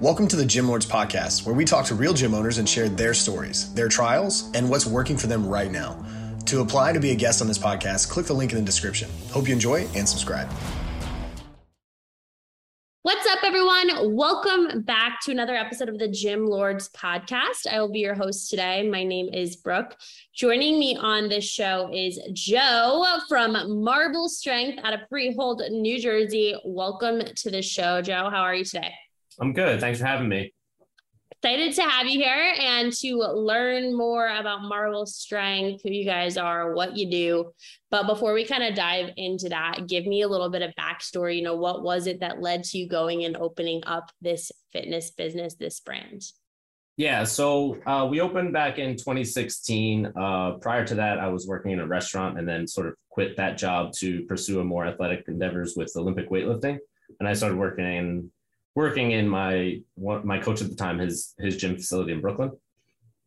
Welcome to the Gym Lords Podcast, where we talk to real gym owners and share their stories, their trials, and what's working for them right now. To apply to be a guest on this podcast, click the link in the description. Hope you enjoy and subscribe. What's up, everyone? Welcome back to another episode of the Gym Lords podcast. I will be your host today. My name is Brooke. Joining me on this show is Joe from Marble Strength out of Freehold, New Jersey. Welcome to the show, Joe. How are you today? I'm good. Thanks for having me. Excited to have you here and to learn more about Marble Strength, who you guys are, what you do. But before we kind of dive into that, give me a little bit of backstory. You know, what was it that led to you going and opening up this fitness business, this brand? Yeah, so uh, we opened back in 2016. Uh, prior to that, I was working in a restaurant and then sort of quit that job to pursue a more athletic endeavors with Olympic weightlifting. And I started working in working in my my coach at the time his his gym facility in Brooklyn.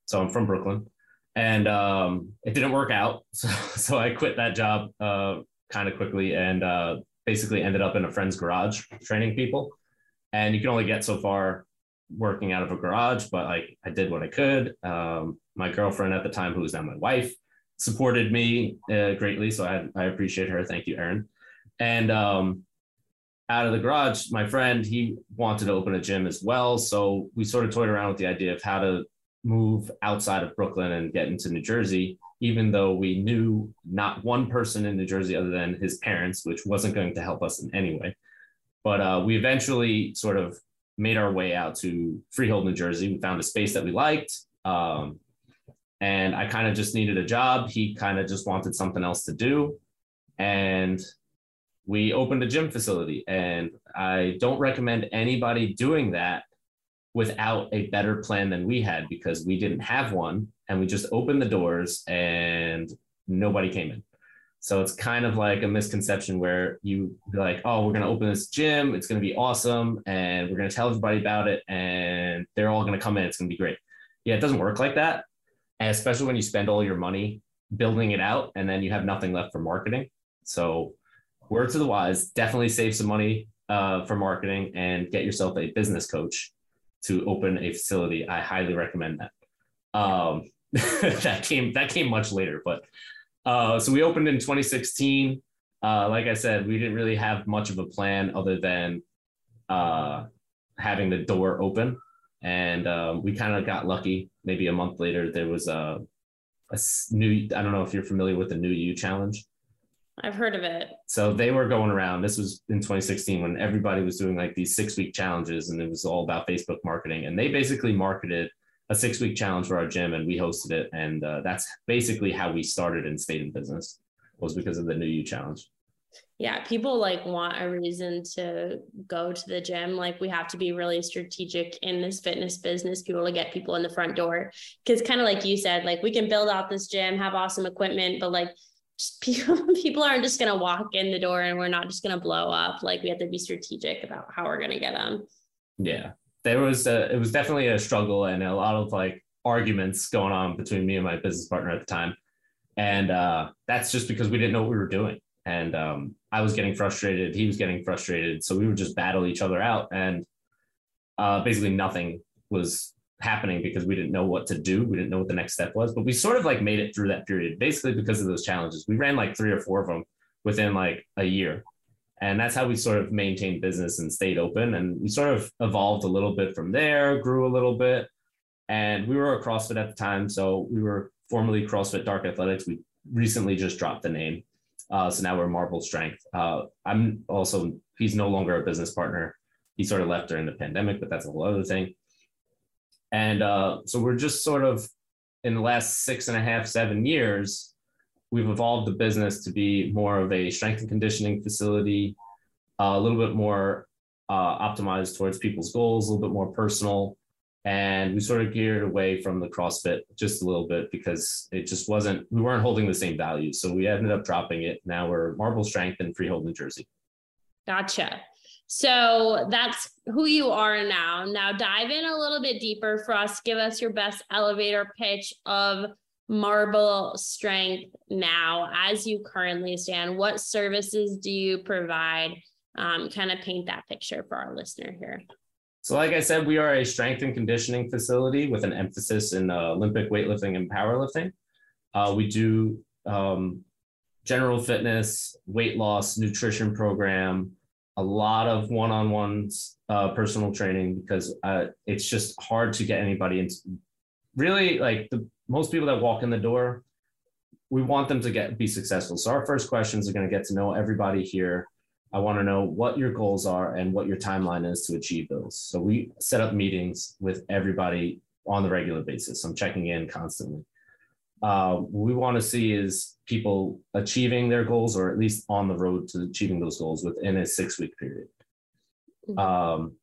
So I'm from Brooklyn, and um, it didn't work out. So so I quit that job uh, kind of quickly and uh, basically ended up in a friend's garage training people. And you can only get so far working out of a garage, but like I did what I could. Um, my girlfriend at the time, who was now my wife, supported me uh, greatly, so I, I appreciate her. Thank you, Erin. And um, out of the garage, my friend, he wanted to open a gym as well. So we sort of toyed around with the idea of how to move outside of Brooklyn and get into New Jersey, even though we knew not one person in New Jersey other than his parents, which wasn't going to help us in any way. But uh, we eventually sort of made our way out to Freehold, New Jersey. We found a space that we liked. Um, and I kind of just needed a job. He kind of just wanted something else to do. And we opened a gym facility and i don't recommend anybody doing that without a better plan than we had because we didn't have one and we just opened the doors and nobody came in. So it's kind of like a misconception where you be like oh we're going to open this gym it's going to be awesome and we're going to tell everybody about it and they're all going to come in it's going to be great. Yeah it doesn't work like that and especially when you spend all your money building it out and then you have nothing left for marketing. So word to the wise, definitely save some money uh, for marketing and get yourself a business coach to open a facility. I highly recommend that. Um, that came that came much later, but uh, so we opened in 2016. Uh, like I said, we didn't really have much of a plan other than uh, having the door open, and um, we kind of got lucky. Maybe a month later, there was a, a new. I don't know if you're familiar with the New You Challenge. I've heard of it. So they were going around. This was in 2016 when everybody was doing like these six week challenges and it was all about Facebook marketing. And they basically marketed a six week challenge for our gym and we hosted it. And uh, that's basically how we started and stayed in business was because of the New You challenge. Yeah, people like want a reason to go to the gym. Like we have to be really strategic in this fitness business, people to get people in the front door. Cause kind of like you said, like we can build out this gym, have awesome equipment, but like people aren't just going to walk in the door and we're not just going to blow up. Like we have to be strategic about how we're going to get them yeah. There was a, it was definitely a struggle and a lot of like arguments going on between me and my business partner at the time. And uh, that's just because we didn't know what we were doing. And um, i was getting frustrated he was getting frustrated. So we would just battle each other out and uh, basically nothing was happening because we didn't know what to do. We didn't know what the next step was, but we sort of like made it through that period basically because of those challenges. We ran like three or four of them within like a year. And that's how we sort of maintained business and stayed open. And we sort of evolved a little bit from there, grew a little bit. And we were a CrossFit at the time. So we were formerly CrossFit Dark Athletics. We recently just dropped the name. Uh, so now we're Marble Strength. Uh, I'm also, he's no longer a business partner. He sort of left during the pandemic, but that's a whole other thing. And uh, so we're just sort of in the last six and a half, seven years, we've evolved the business to be more of a strength and conditioning facility, uh, a little bit more uh, optimized towards people's goals, a little bit more personal. And we sort of geared away from the CrossFit just a little bit because it just wasn't, we weren't holding the same values. So we ended up dropping it. Now we're Marble Strength in Freehold, New Jersey. Gotcha. So that's who you are now. Now dive in a little bit deeper for us. Give us your best elevator pitch of Marble Strength now as you currently stand. What services do you provide? Um, kind of paint that picture for our listener here. So, like I said, we are a strength and conditioning facility with an emphasis in uh, Olympic weightlifting and powerlifting. Uh, we do um, general fitness, weight loss, nutrition program, a lot of one-on-ones, uh, personal training because uh, it's just hard to get anybody into. Really, like the most people that walk in the door, we want them to get be successful. So our first questions are going to get to know everybody here I want to know what your goals are and what your timeline is to achieve those. So we set up meetings with everybody on the regular basis. I'm checking in constantly. Uh, we want to see is people achieving their goals or at least on the road to achieving those goals within a six week period. Mm-hmm. Um,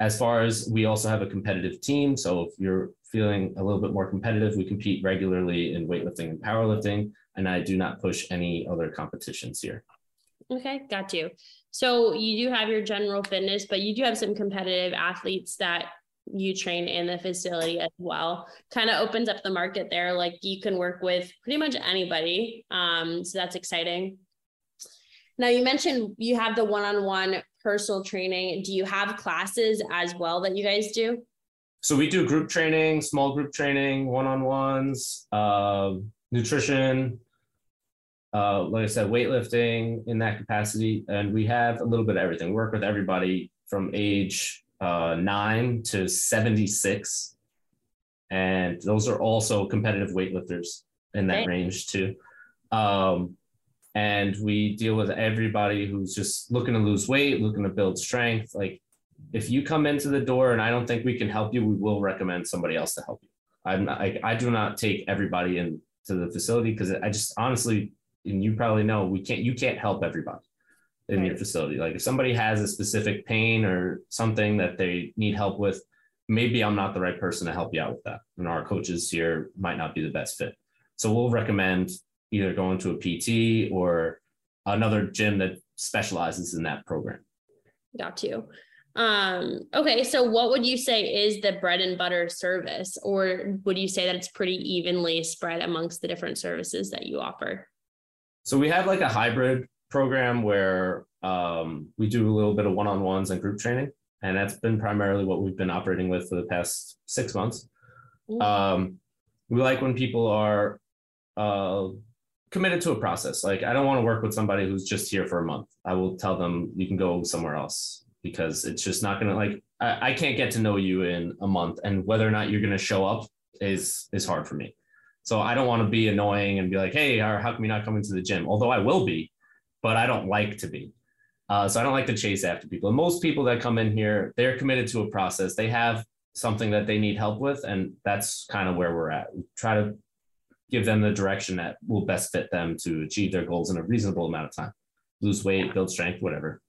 as far as we also have a competitive team. So if you're feeling a little bit more competitive, we compete regularly in weightlifting and powerlifting. And I do not push any other competitions here. Okay, got you. So you do have your general fitness, but you do have some competitive athletes that you train in the facility as well. Kind of opens up the market there. Like you can work with pretty much anybody. Um, so that's exciting. Now you mentioned you have the one-on-one personal training. Do you have classes as well that you guys do? So we do group training, small group training, one-on-ones, uh, nutrition, uh, like I said, weightlifting in that capacity. And we have a little bit of everything. Work with everybody from age uh, nine to 76. And those are also competitive weightlifters in that okay. range too. Um, and we deal with everybody who's just looking to lose weight, looking to build strength. Like if you come into the door and I don't think we can help you, we will recommend somebody else to help you. I'm not, I, I do not take everybody into the facility because I just honestly and you probably know we can't you can't help everybody in right. your facility. Like if somebody has a specific pain or something that they need help with maybe i'm not the right person to help you out with that. And our coaches here might not be the best fit. So we'll recommend either going to a pt or another gym that specializes in that program. Got you. Um, okay, so what would you say is the bread and butter service, or would you say that it's pretty evenly spread amongst the different services that you offer? So we have like a hybrid program where um, we do a little bit of one-on-ones and group training, and that's been primarily what we've been operating with for the past six months. Um, we like when people are uh, committed to a process. Like I don't want to work with somebody who's just here for a month. I will tell them you can go somewhere else because it's just not going to like I, I can't get to know you in a month, and whether or not you're going to show up is is hard for me. So I don't want to be annoying and be like, hey, how come you're not coming to the gym? Although I will be, but I don't like to be. Uh, so I don't like to chase after people. And most people that come in here, they're committed to a process. They have something that they need help with, and that's kind of where we're at. We try to give them the direction that will best fit them to achieve their goals in a reasonable amount of time. Lose weight, build strength, whatever.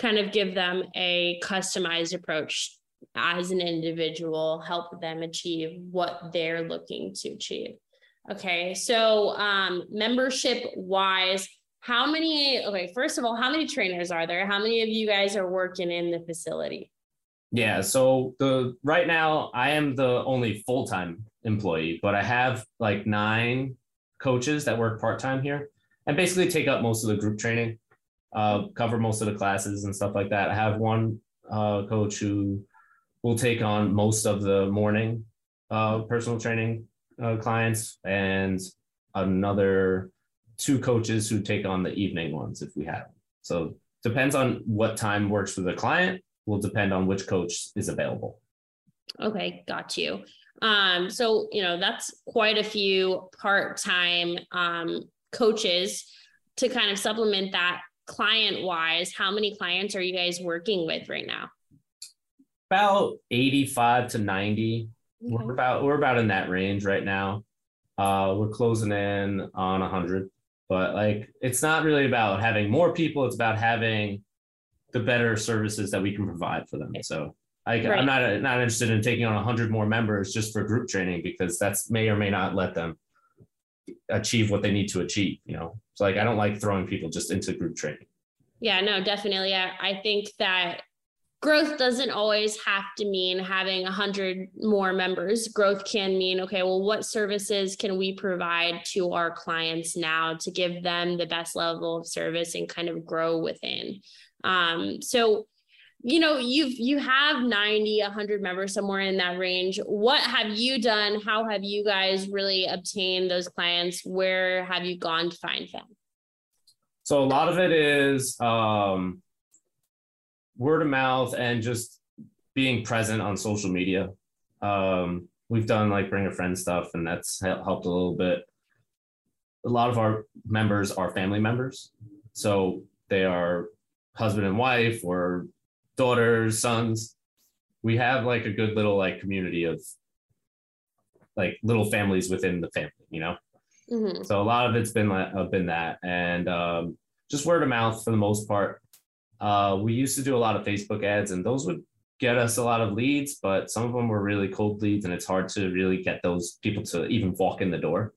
Kind of give them a customized approach as an individual help them achieve what they're looking to achieve okay so um membership wise how many okay first of all how many trainers are there? How many of you guys are working in the facility? Yeah so the right now i am the only full-time employee but i have like nine coaches that work part-time here and basically take up most of the group training uh, cover most of the classes and stuff like that. I have one uh, coach who will take on most of the morning uh, personal training uh, clients and another two coaches who take on the evening ones if we have. So depends on what time works for the client will depend on which coach is available. Okay, got you. Um, so you know that's quite a few part-time um, coaches to kind of supplement that client wise. How many clients are you guys working with right now? about 85 to 90. Okay. We're about we're about in that range right now. Uh, we're closing in on 100, but like it's not really about having more people. It's about having the better services that we can provide for them. So I, right. I'm not not interested in taking on 100 more members just for group training because that's may or may not let them achieve what they need to achieve. You know, so like I don't like throwing people just into group training. Yeah, no, definitely. I, I think that growth doesn't always have to mean having a hundred more members. Growth can mean, okay, well, what services can we provide to our clients now to give them the best level of service and kind of grow within? Um, so you know you've you have 90 100 members somewhere in that range what have you done how have you guys really obtained those clients where have you gone to find them so a lot of it is um, word of mouth and just being present on social media um, we've done like bring a friend stuff and that's helped a little bit a lot of our members are family members so they are husband and wife or daughters, sons. We have like a good little like community of like little families within the family, you know. Mm-hmm. So a lot of it's been like uh, been that, and um, just word of mouth for the most part. Uh, we used to do a lot of Facebook ads, and those would get us a lot of leads, but some of them were really cold leads, and it's hard to really get those people to even walk in the door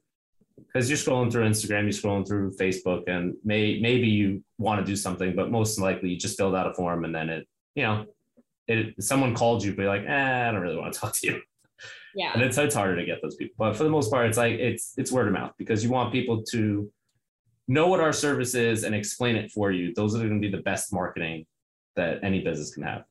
because you're scrolling through Instagram, you're scrolling through Facebook, and may maybe you want to do something, but most likely you just filled out a form and then it, you know, it someone called you, be like, eh, I don't really want to talk to you. Yeah. And it's it's harder to get those people. But for the most part, it's like it's it's word of mouth because you want people to know what our service is and explain it for you. Those are going to be the best marketing that any business can have.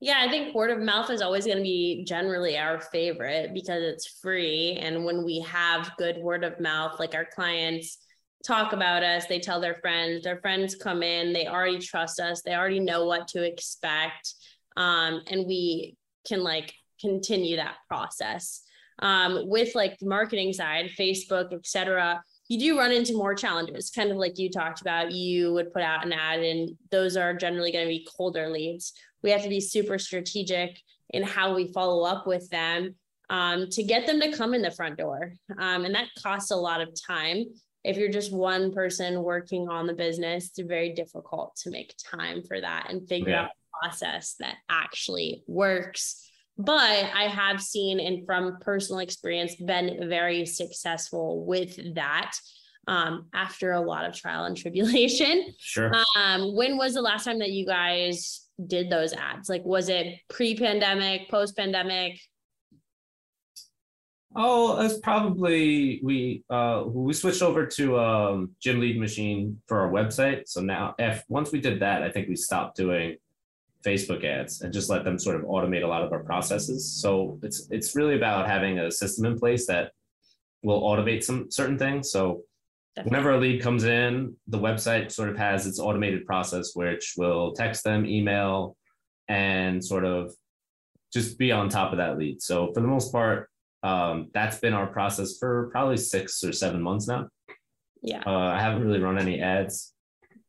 Yeah, I think word of mouth is always going to be generally our favorite because it's free. And when we have good word of mouth, like our clients talk about us, they tell their friends, their friends come in, they already trust us, they already know what to expect. Um, and we can like continue that process. Um, with like the marketing side, Facebook, etc., you do run into more challenges, kind of like you talked about. You would put out an ad, and those are generally going to be colder leads we have to be super strategic in how we follow up with them um, to get them to come in the front door. Um, and that costs a lot of time. If you're just one person working on the business, it's very difficult to make time for that and figure yeah. out a process that actually works. But I have seen, and from personal experience, been very successful with that um, after a lot of trial and tribulation. Sure. Um, when was the last time that you guys did those ads? Like, was it pre-pandemic, post-pandemic? Oh, it's probably we uh we switched over to um gym lead machine for our website. So now if once we did that, I think we stopped doing Facebook ads and just let them sort of automate a lot of our processes. So it's it's really about having a system in place that will automate some certain things. So Definitely. Whenever a lead comes in, the website sort of has its automated process, which will text them, email, and sort of just be on top of that lead. So for the most part, um, that's been our process for probably six or seven months now. Yeah. Uh, I haven't really run any ads.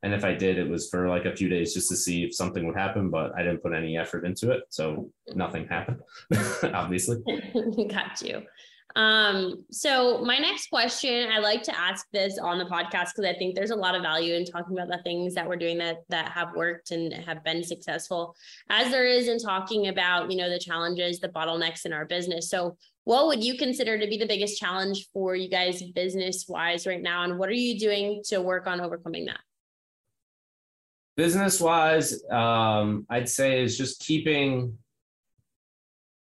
And if I did, it was for like a few days just to see if something would happen, but I didn't put any effort into it. So nothing happened, obviously. Got you. Um, so my next question, I like to ask this on the podcast because I think there's a lot of value in talking about the things that we're doing that that have worked and have been successful, as there is in talking about, you know, the challenges, the bottlenecks in our business. So what would you consider to be the biggest challenge for you guys business wise right now? And what are you doing to work on overcoming that? Business wise, um, I'd say is just keeping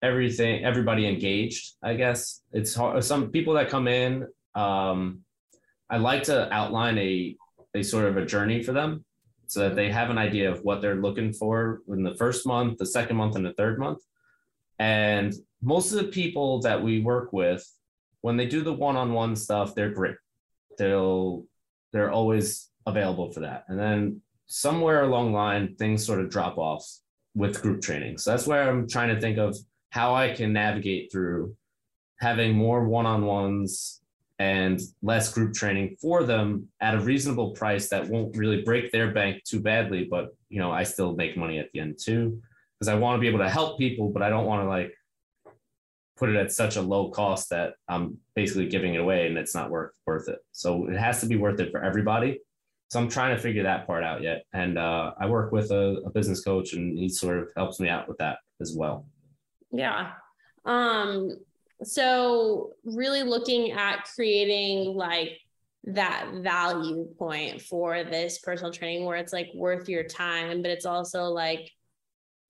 everything everybody engaged i guess. It's hard some people that come in um i like to outline a a sort of a journey for them so that they have an idea of what they're looking for in the first month the second month and the third month. And most of the people that we work with when they do the one-on-one stuff they're great. They'll they're always available for that. And then somewhere along the line things sort of drop off with group training. So that's where i'm trying to think of how I can navigate through having more one-on-ones and less group training for them at a reasonable price that won't really break their bank too badly but you know i still make money at the end too. Because i want to be able to help people but i don't want to like put it at such a low cost that i'm basically giving it away and it's not worth worth it. So it has to be worth it for everybody so i'm trying to figure that part out yet and uh, i work with a, a business coach and he sort of helps me out with that as well yeah. Um, so really looking at creating like that value point for this personal training where it's like worth your time, but it's also like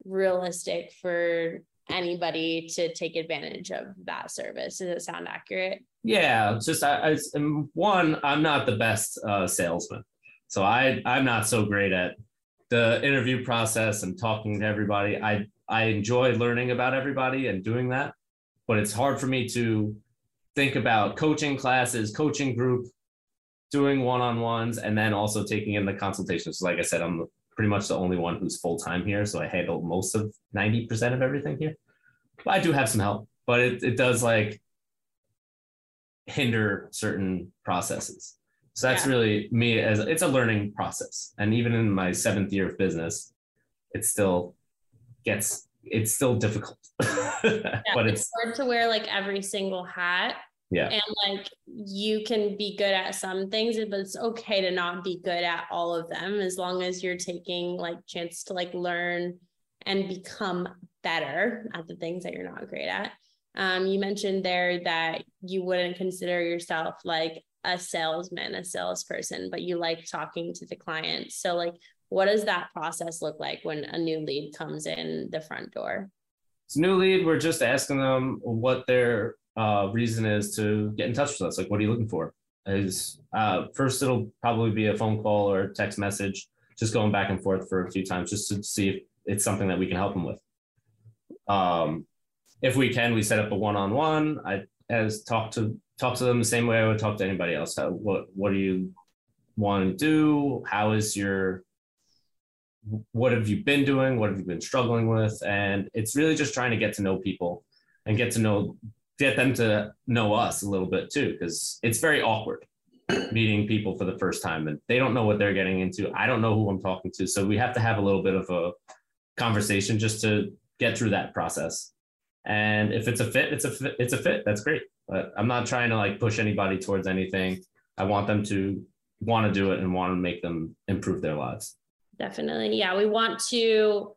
realistic for anybody to take advantage of that service. Does it sound accurate? Yeah, just I, I one, I'm not the best uh, salesman, so I I'm not so great at the interview process and talking to everybody. I I enjoy learning about everybody and doing that, but it's hard for me to think about coaching classes, coaching group, doing one-on-ones, and then also taking in the consultations. So like I said, I'm pretty much the only one who's full-time here, so I handle most of 90% of everything here. But I do have some help, but it, it does like hinder certain processes. So that's yeah. really me as it's a learning process. And even in my seventh year of business, it still gets it's still difficult. yeah, but it's, it's hard to wear like every single hat. Yeah. And like you can be good at some things, but it's okay to not be good at all of them as long as you're taking like chance to like learn and become better at the things that you're not great at. Um, you mentioned there that you wouldn't consider yourself like a salesman, a salesperson, but you like talking to the client. So, like, what does that process look like when a new lead comes in the front door? It's new lead. We're just asking them what their uh, reason is to get in touch with us. Like, what are you looking for? Is uh, first it'll probably be a phone call or text message, just going back and forth for a few times, just to see if it's something that we can help them with. Um, if we can, we set up a one-on-one. I as talk to talk to them the same way I would talk to anybody else. How, what what do you want to do? How is your what have you been doing? What have you been struggling with? And it's really just trying to get to know people and get to know get them to know us a little bit too, because it's very awkward meeting people for the first time and they don't know what they're getting into. I don't know who I'm talking to. So we have to have a little bit of a conversation just to get through that process. And if it's a fit, it's a fit, it's a fit. That's great. But I'm not trying to like push anybody towards anything. I want them to want to do it and want to make them improve their lives. Definitely. Yeah. We want to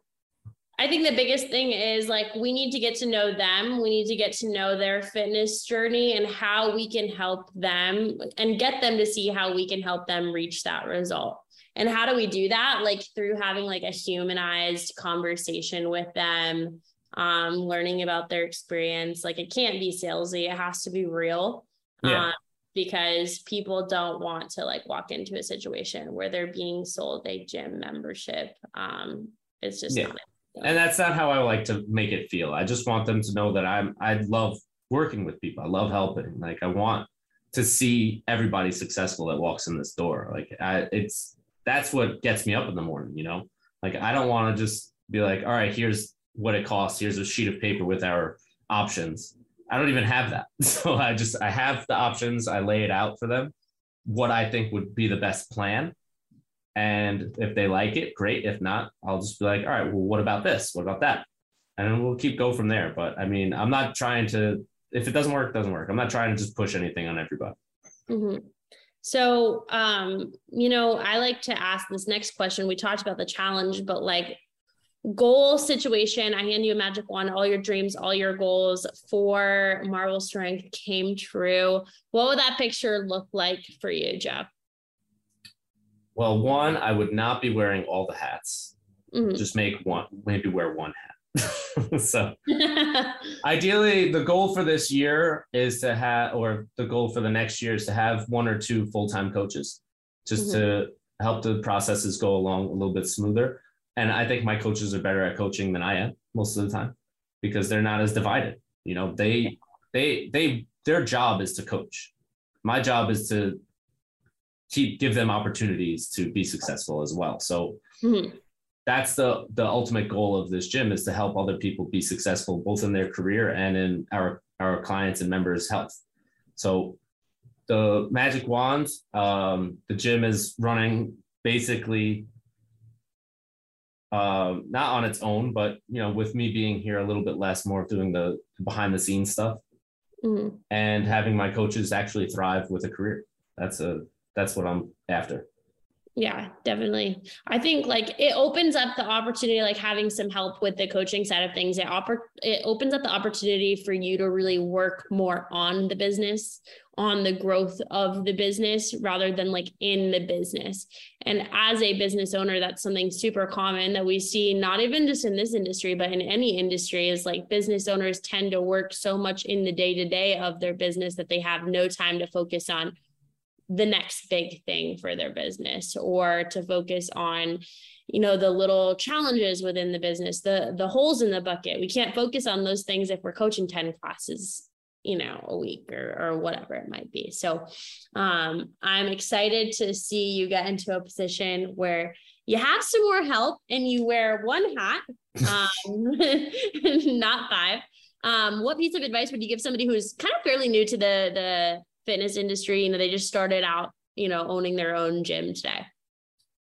I think the biggest thing is like we need to get to know them. We need to get to know their fitness journey and how we can help them and get them to see how we can help them reach that result. And how do we do that? Like through having like a humanized conversation with them, um, learning about their experience. Like it can't be salesy, it has to be real. Yeah. Um, because people don't want to like walk into a situation where they're being sold a gym membership. Um, it's just yeah. and that's not how I like to make it feel. I just want them to know that I'm I love working with people. I love helping. Like I want to see everybody successful that walks in this door. Like I, it's that's what gets me up in the morning, you know? Like I don't want to just be like, all right, here's what it costs. Here's a sheet of paper with our options. I don't even have that. So I just I have the options. I lay it out for them, what I think would be the best plan. And if they like it, great. If not, I'll just be like, all right, well, what about this? What about that? And we'll keep go from there. But I mean, I'm not trying to. If it doesn't work, doesn't work. I'm not trying to just push anything on everybody. Mm-hmm. So, um, you know, I like to ask this next question. We talked about the challenge, but like goal situation i hand you a magic wand all your dreams all your goals for marble strength came true. What would that picture look like for you jeff? Well one i would not be wearing all the hats. Mm-hmm. just make one maybe wear one hat. So ideally the goal for this year is to have or the goal for the next year is to have one or two full-time coaches just mm-hmm. to help the processes go along a little bit smoother and I think my coaches are better at coaching than I am most of the time because they're not as divided. You know, they they they their job is to coach. My job is to keep give them opportunities to be successful as well. So mm-hmm. that's the the ultimate goal of this gym is to help other people be successful both in their career and in our our clients and members' health. So the magic wand, um, the gym is running basically um, not on its own, but you know, with me being here a little bit less, more of doing the behind the scenes stuff, mm-hmm. and having my coaches actually thrive with a career. That's a that's what I'm after. Yeah, definitely. I think like it opens up the opportunity, like having some help with the coaching side of things. It, oppor- it opens up the opportunity for you to really work more on the business, on the growth of the business rather than like in the business. And as a business owner, that's something super common that we see, not even just in this industry, but in any industry, is like business owners tend to work so much in the day to day of their business that they have no time to focus on the next big thing for their business or to focus on you know the little challenges within the business the the holes in the bucket. We can't focus on those things if we're coaching 10 classes you know a week or, or whatever it might be. So um, i'm excited to see you get into a position where you have some more help and you wear one hat um, not five. Um, what piece of advice would you give somebody who's kind of fairly new to the the fitness industry you know they just started out you know owning their own gym today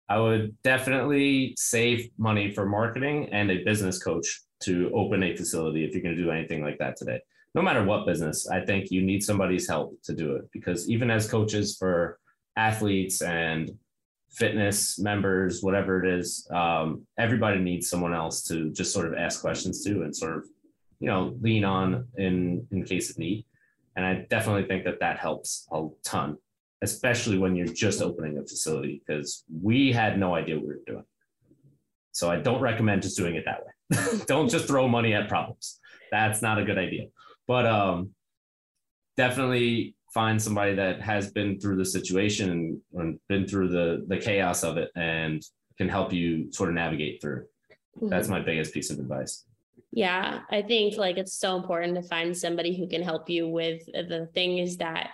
I would definitely save money for marketing and a business coach to open a facility if you're going to do anything like that today. No matter what business, I think you need somebody's help to do it because even as coaches for athletes and fitness members, whatever it is, um, everybody needs someone else to just sort of ask questions to and sort of, you know, lean on in in case of need. And I definitely think that that helps a ton especially when you're just opening a facility, because we had no idea what we were doing. So I don't recommend just doing it that way. don't just throw money at problems. That's not a good idea. But um, definitely find somebody that has been through the situation and, been through the the chaos of it and can help you sort of navigate through. Mm-hmm. That's my biggest piece of advice. Yeah, I think like it's so important to find somebody who can help you with the things that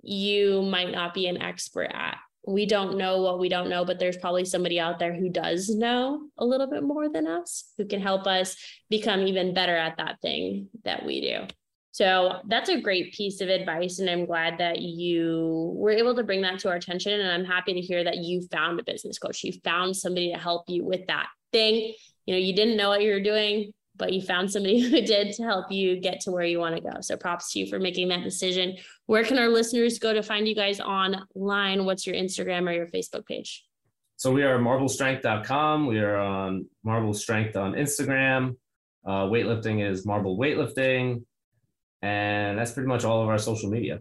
you might not be an expert at. We don't know what we don't know, but there's probably somebody out there who does know a little bit more than us who can help us become even better at that thing that we do. So that's a great piece of advice. And I'm glad that you were able to bring that to our attention. And I'm happy to hear that you found a business coach. You found somebody to help you with that thing. You know, you didn't know what you were doing but you found somebody who did to help you get to where you want to go. So props to you for making that decision. Where can our listeners go to find you guys online? What's your Instagram or your Facebook page? So we are marblestrength.com. We are on Marble Strength on Instagram. Uh, weightlifting is Marble Weightlifting. And that's pretty much all of our social media.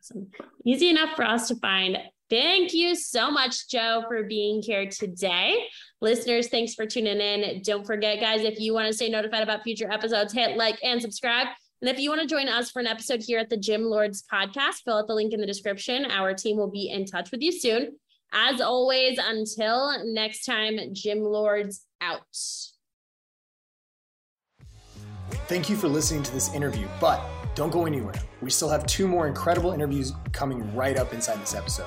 Awesome. Easy enough for us to find Thank you so much, Joe, for being here today. Listeners, thanks for tuning in. Don't forget, guys, if you want to stay notified about future episodes, hit like and subscribe. And if you want to join us for an episode here at the Gym Lords podcast, fill out the link in the description. Our team will be in touch with you soon. As always, until next time, Gym Lords out. Thank you for listening to this interview, but don't go anywhere. We still have two more incredible interviews coming right up inside this episode.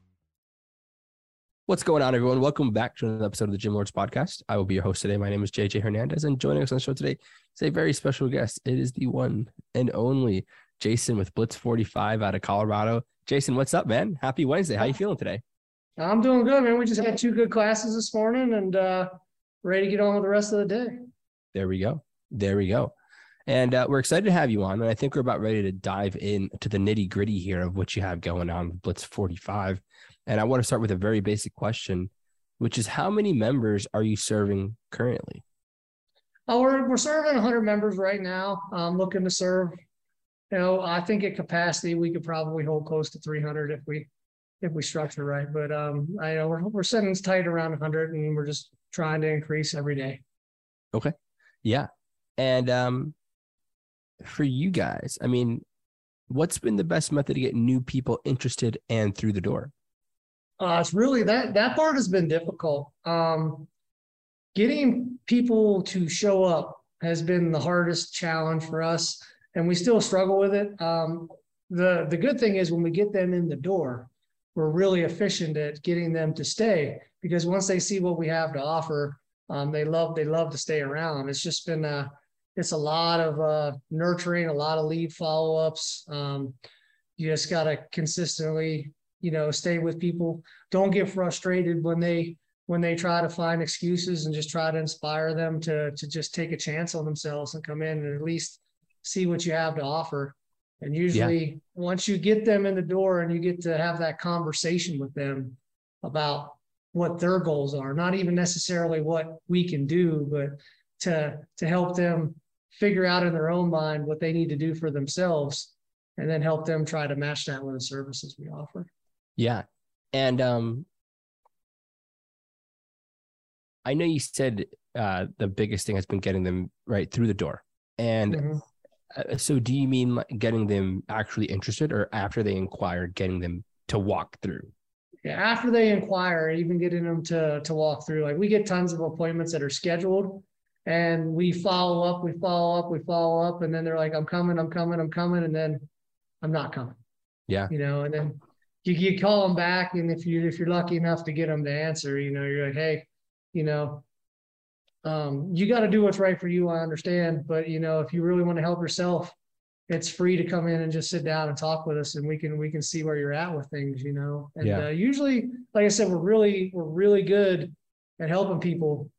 What's going on, everyone? Welcome back to another episode of the Gym Lords podcast. I will be your host today. My name is JJ Hernandez, and joining us on the show today is a very special guest. It is the one and only Jason with Blitz 45 out of Colorado. Jason, what's up, man? Happy Wednesday. How are you feeling today? I'm doing good, man. We just had two good classes this morning and uh, ready to get on with the rest of the day. There we go. There we go. And uh, we're excited to have you on. And I think we're about ready to dive into the nitty gritty here of what you have going on with Blitz 45. And I want to start with a very basic question, which is how many members are you serving currently? Oh, we're, we're serving 100 members right now. I'm looking to serve, you know, I think at capacity, we could probably hold close to 300 if we, if we structure right. But um, I know we're, we're setting tight around 100 and we're just trying to increase every day. Okay. Yeah. And um, for you guys, I mean, what's been the best method to get new people interested and through the door? Uh, it's really that that part has been difficult. Um, getting people to show up has been the hardest challenge for us, and we still struggle with it. Um, the the good thing is when we get them in the door, we're really efficient at getting them to stay because once they see what we have to offer, um, they love they love to stay around. It's just been a it's a lot of uh, nurturing, a lot of lead follow ups. Um, you just got to consistently you know stay with people don't get frustrated when they when they try to find excuses and just try to inspire them to to just take a chance on themselves and come in and at least see what you have to offer and usually yeah. once you get them in the door and you get to have that conversation with them about what their goals are, not even necessarily what we can do, but to to help them figure out in their own mind what they need to do for themselves and then help them try to match that with the services we offer. Yeah. And um I know you said uh the biggest thing has been getting them right through the door. And Mhm. uh, so do you mean like getting them actually interested or after they inquire getting them to walk through? Yeah, after they inquire, even getting them to to walk through, like we get tons of appointments that are scheduled and we follow up, we follow up, we follow up, and then they're like, I'm coming, I'm coming, I'm coming, and then I'm not coming. Yeah. You know, and then you, you call them back, and if you if you're lucky enough to get them to answer, you know, you're like, hey, you know, um, you got to do what's right for you. I understand, but you know, if you really want to help yourself, it's free to come in and just sit down and talk with us, and we can we can see where you're at with things. You know, and Yeah. uh, usually, like I said, we're really we're really good at helping people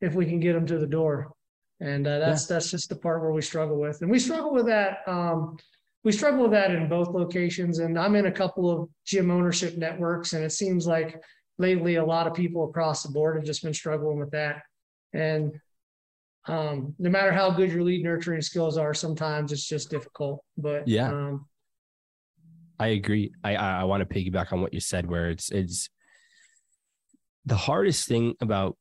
if we can get them to the door, and uh, that's that's just the part where we struggle with, and we struggle with that. Um, we struggle with that in both locations, and I'm in a couple of gym ownership networks, and it seems like lately a lot of people across the board have just been struggling with that, and um, no matter how good your lead nurturing skills are, sometimes it's just difficult. But Yeah. um, I agree. I I, I want to piggyback on what you said, where it's it's the hardest thing about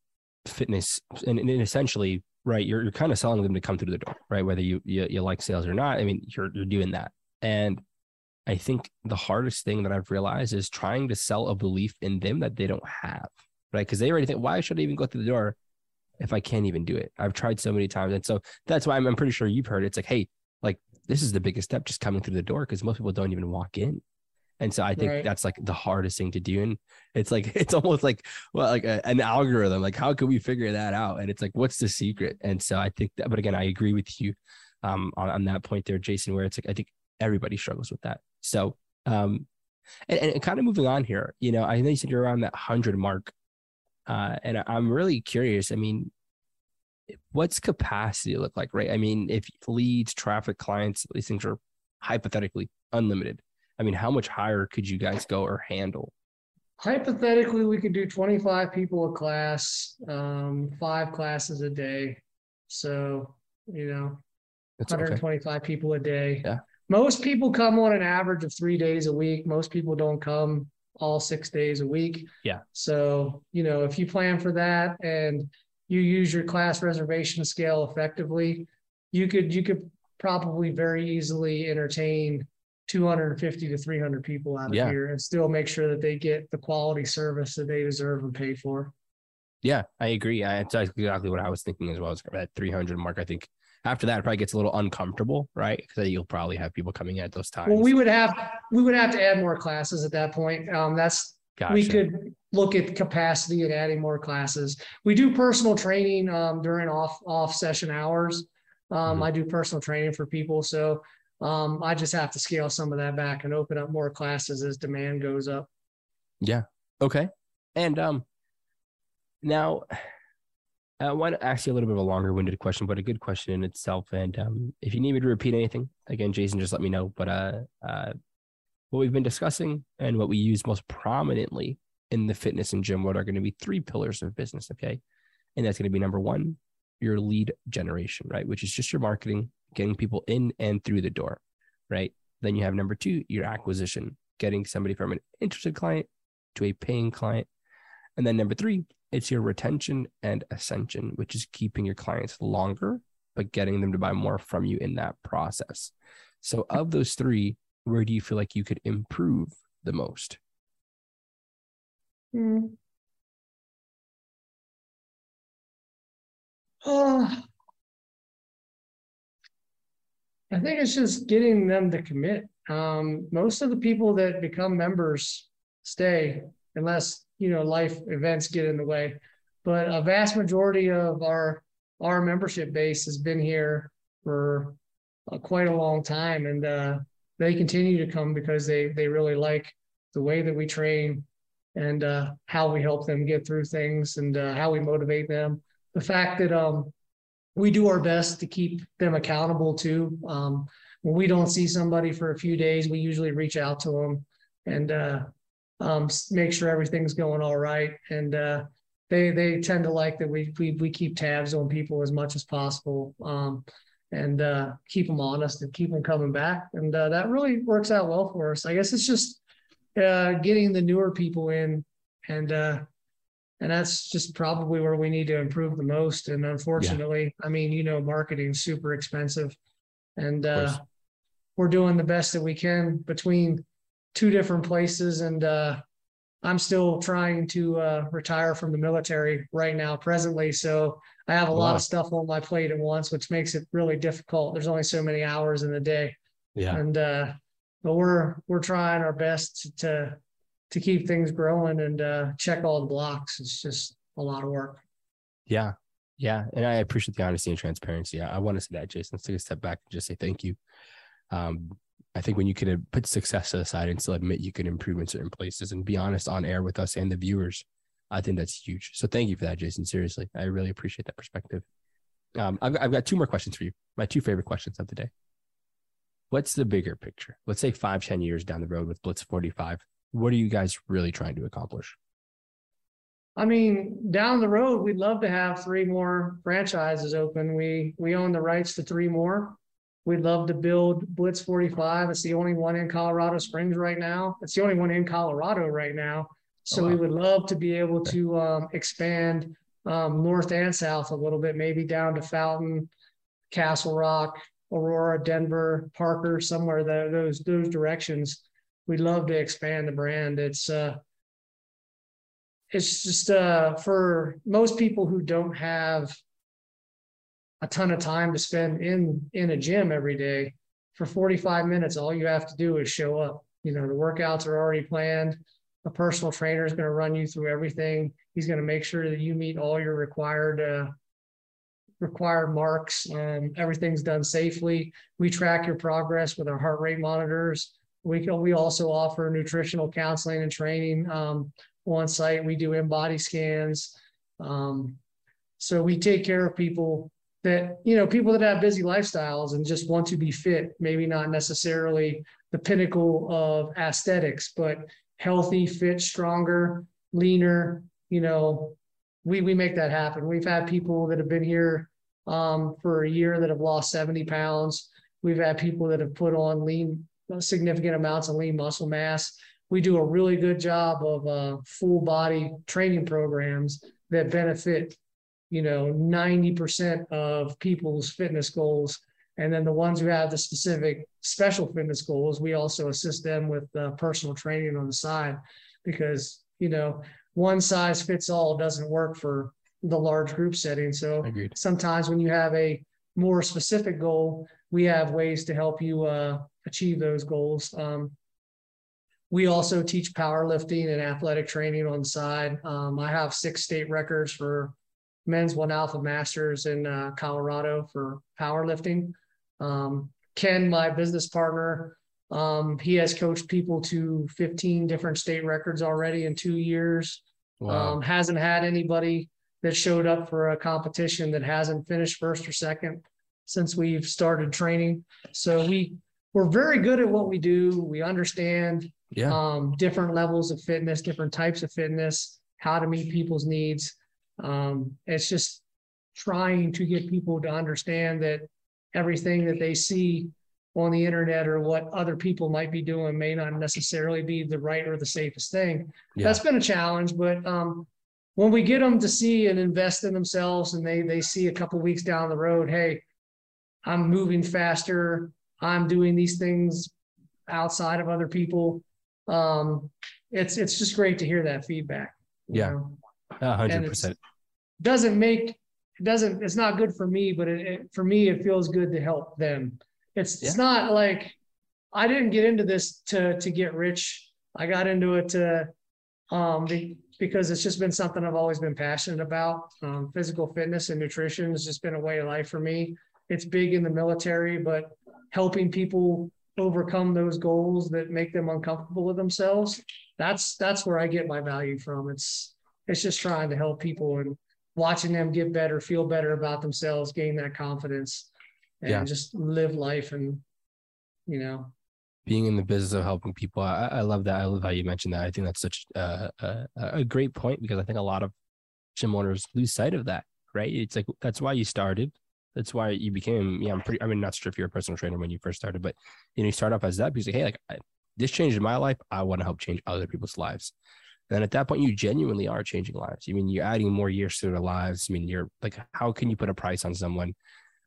fitness, and, and essentially, right? You're you're kind of selling them to come through the door, right? Whether you you, you like sales or not. I mean, you're you're doing that, and I think the hardest thing that I've realized is trying to sell a belief in them that they don't have, right? Because they already think, why should I even go through the door if I can't even do it? I've tried so many times, and so that's why I'm, I'm pretty sure you've heard it. It's like, hey, like this is the biggest step, just coming through the door, because most people don't even walk in. And so I think Right. that's like the hardest thing to do. And it's like, it's almost like, well, like a, an algorithm. Like, how can we figure that out? And it's like, what's the secret? And so I think that, but again, I agree with you um, on, on that point there, Jason, where it's like, I think everybody struggles with that. So, um, and, and kind of moving on here, you know, I know you said you're around that 100 mark. Uh, and I'm really curious. I mean, what's capacity look like, right? I mean, if leads, traffic, clients, these things are hypothetically unlimited. I mean, how much higher could you guys go or handle? hypothetically, we could do 25 people a class, um, five classes a day. So, you know, That's okay. 125 people a day. Yeah. Most people come on an average of three days a week. Most people don't come all six days a week. Yeah. So, you know, if you plan for that and you use your class reservation scale effectively, you could you could probably very easily entertain 250 to 300 people out of Yeah. here and still make sure that they get the quality service that they deserve and pay for. Yeah, I agree. I, that's exactly what I was thinking as well. Is that 300 mark, I think after that it probably gets a little uncomfortable, right? Because you'll probably have people coming at those times. Well, we would have we would have to add more classes at that point. Um, that's Gotcha. we could look at capacity and adding more classes. We do personal training um, during off off session hours. Um, Mhm. I do personal training for people, so um, I just have to scale some of that back and open up more classes as demand goes up. Yeah. Okay. And um now I want to ask you a little bit of a longer winded question, but a good question in itself. And um if you need me to repeat anything, again, Jason, just let me know. But uh uh what we've been discussing and what we use most prominently in the fitness and gym world are going to be three pillars of business. Okay. And that's going to be number one, your lead generation, right? Which is just your marketing, getting people in and through the door, right? Then you have number two, your acquisition, getting somebody from an interested client to a paying client. And then number three, it's your retention and ascension, which is keeping your clients longer, but getting them to buy more from you in that process. So, of those three, where do you feel like you could improve the most? Hmm. I think it's just getting them to commit. Um, most of the people that become members stay unless, you know, life events get in the way. But a vast majority of our our membership base has been here for uh, quite a long time and uh, they continue to come because they they really like the way that we train and uh, how we help them get through things and uh, how we motivate them the fact that um, we do our best to keep them accountable too. Um, when we don't see somebody for a few days, we usually reach out to them and uh, um, make sure everything's going all right. And uh, they they tend to like that we we we keep tabs on people as much as possible. Um, and uh, keep them honest and keep them coming back. And uh, that really works out well for us. I guess it's just uh, getting the newer people in, and uh, and that's just probably where we need to improve the most. And unfortunately, I mean, you know, marketing's super expensive, and uh, we're doing the best that we can between two different places. And uh, I'm still trying to uh, retire from the military right now, presently. So I have a lot of stuff on my plate at once, which makes it really difficult. There's only so many hours in the day, Yeah. and uh, but we're we're trying our best to, to keep things growing and uh, check all the blocks. It's just a lot of work. Yeah. Yeah. And I appreciate the honesty and transparency. I, I want to say that, Jason. Let's take a step back and just say thank you. Um, I think when you can put success to the side and still admit you can improve in certain places and be honest on air with us and the viewers, I think that's huge. So thank you for that, Jason. Seriously, I really appreciate that perspective. Um, I've, I've got two more questions for you. My two favorite questions of the day. What's the bigger picture? Let's say five, 10 years down the road with Blitz 45. What are you guys really trying to accomplish? I mean, down the road, we'd love to have three more franchises open. We we own the rights to three more. We'd love to build Blitz 45. It's the only one in Colorado Springs right now. It's the only one in Colorado right now. So Oh, we would love to be able to um, expand um, north and south a little bit, maybe down to Fountain, Castle Rock, Aurora, Denver, Parker, somewhere tho- those those directions. We'd love to expand the brand. It's uh, it's just uh for most people who don't have a ton of time to spend in in a gym every day for 45 minutes all you have to do is show up. You know the workouts are already planned. A personal trainer is going to run you through everything. He's going to make sure that you meet all your required uh required marks um, everything's done safely. We track your progress with our heart rate monitors we can we also offer nutritional counseling and training um, on site. We do in-body scans. Um, so we take care of people that, you know, people that have busy lifestyles and just want to be fit, maybe not necessarily the pinnacle of aesthetics, but healthy, fit, stronger, leaner, you know, we, we make that happen. We've had people that have been here um, for a year that have lost 70 pounds. We've had people that have put on lean, significant amounts of lean muscle mass. We do a really good job of uh, full body training programs that benefit you know 90% of people's fitness goals. And then the ones who have the specific special fitness goals we also assist them with uh, personal training on the side because you know one size fits all doesn't work for the large group setting. So Agreed. sometimes when you have a more specific goal we have ways to help you uh, achieve those goals um, we also teach powerlifting and athletic training on the side. Um, I have six state records for men's one alpha masters in uh, Colorado for powerlifting. Um, Ken, my business partner, um, he has coached people to 15 different state records already in two years. Wow. Um, hasn't had anybody that showed up for a competition that hasn't finished first or second since we've started training. So we we're very good at what we do. We understand yeah. um, different levels of fitness, different types of fitness, how to meet people's needs. Um, it's just trying to get people to understand that everything that they see on the internet or what other people might be doing may not necessarily be the right or the safest thing. yeah. That's been a challenge, but um, when we get them to see and invest in themselves, and they they see a couple weeks down the road, hey, I'm moving faster. I'm doing these things outside of other people. Um, it's it's just great to hear that feedback. Yeah. hundred percent. doesn't make it doesn't it's not good for me but it, it for me it feels good to help them it's it's not like i didn't get into this to to get rich i got into it to um be, because it's just been something i've always been passionate about um, physical fitness and nutrition has just been a way of life for me it's big in the military but helping people overcome those goals that make them uncomfortable with themselves that's that's where i get my value from it's it's just trying to help people and watching them get better, feel better about themselves, gain that confidence, and Yeah. just live life and you know being in the business of helping people. I, I love that. I love how you mentioned that. I think that's such a, a, a great point because I think a lot of gym owners lose sight of that, right? It's like that's why you started. That's why you became. Yeah, I'm pretty. I mean, not sure if you're a personal trainer when you first started, but you know, you start off as that because like, hey, like I, this changed my life. I want to help change other people's lives. And at that point, you genuinely are changing lives. I mean, you're adding more years to their lives. I mean, you're like, how can you put a price on someone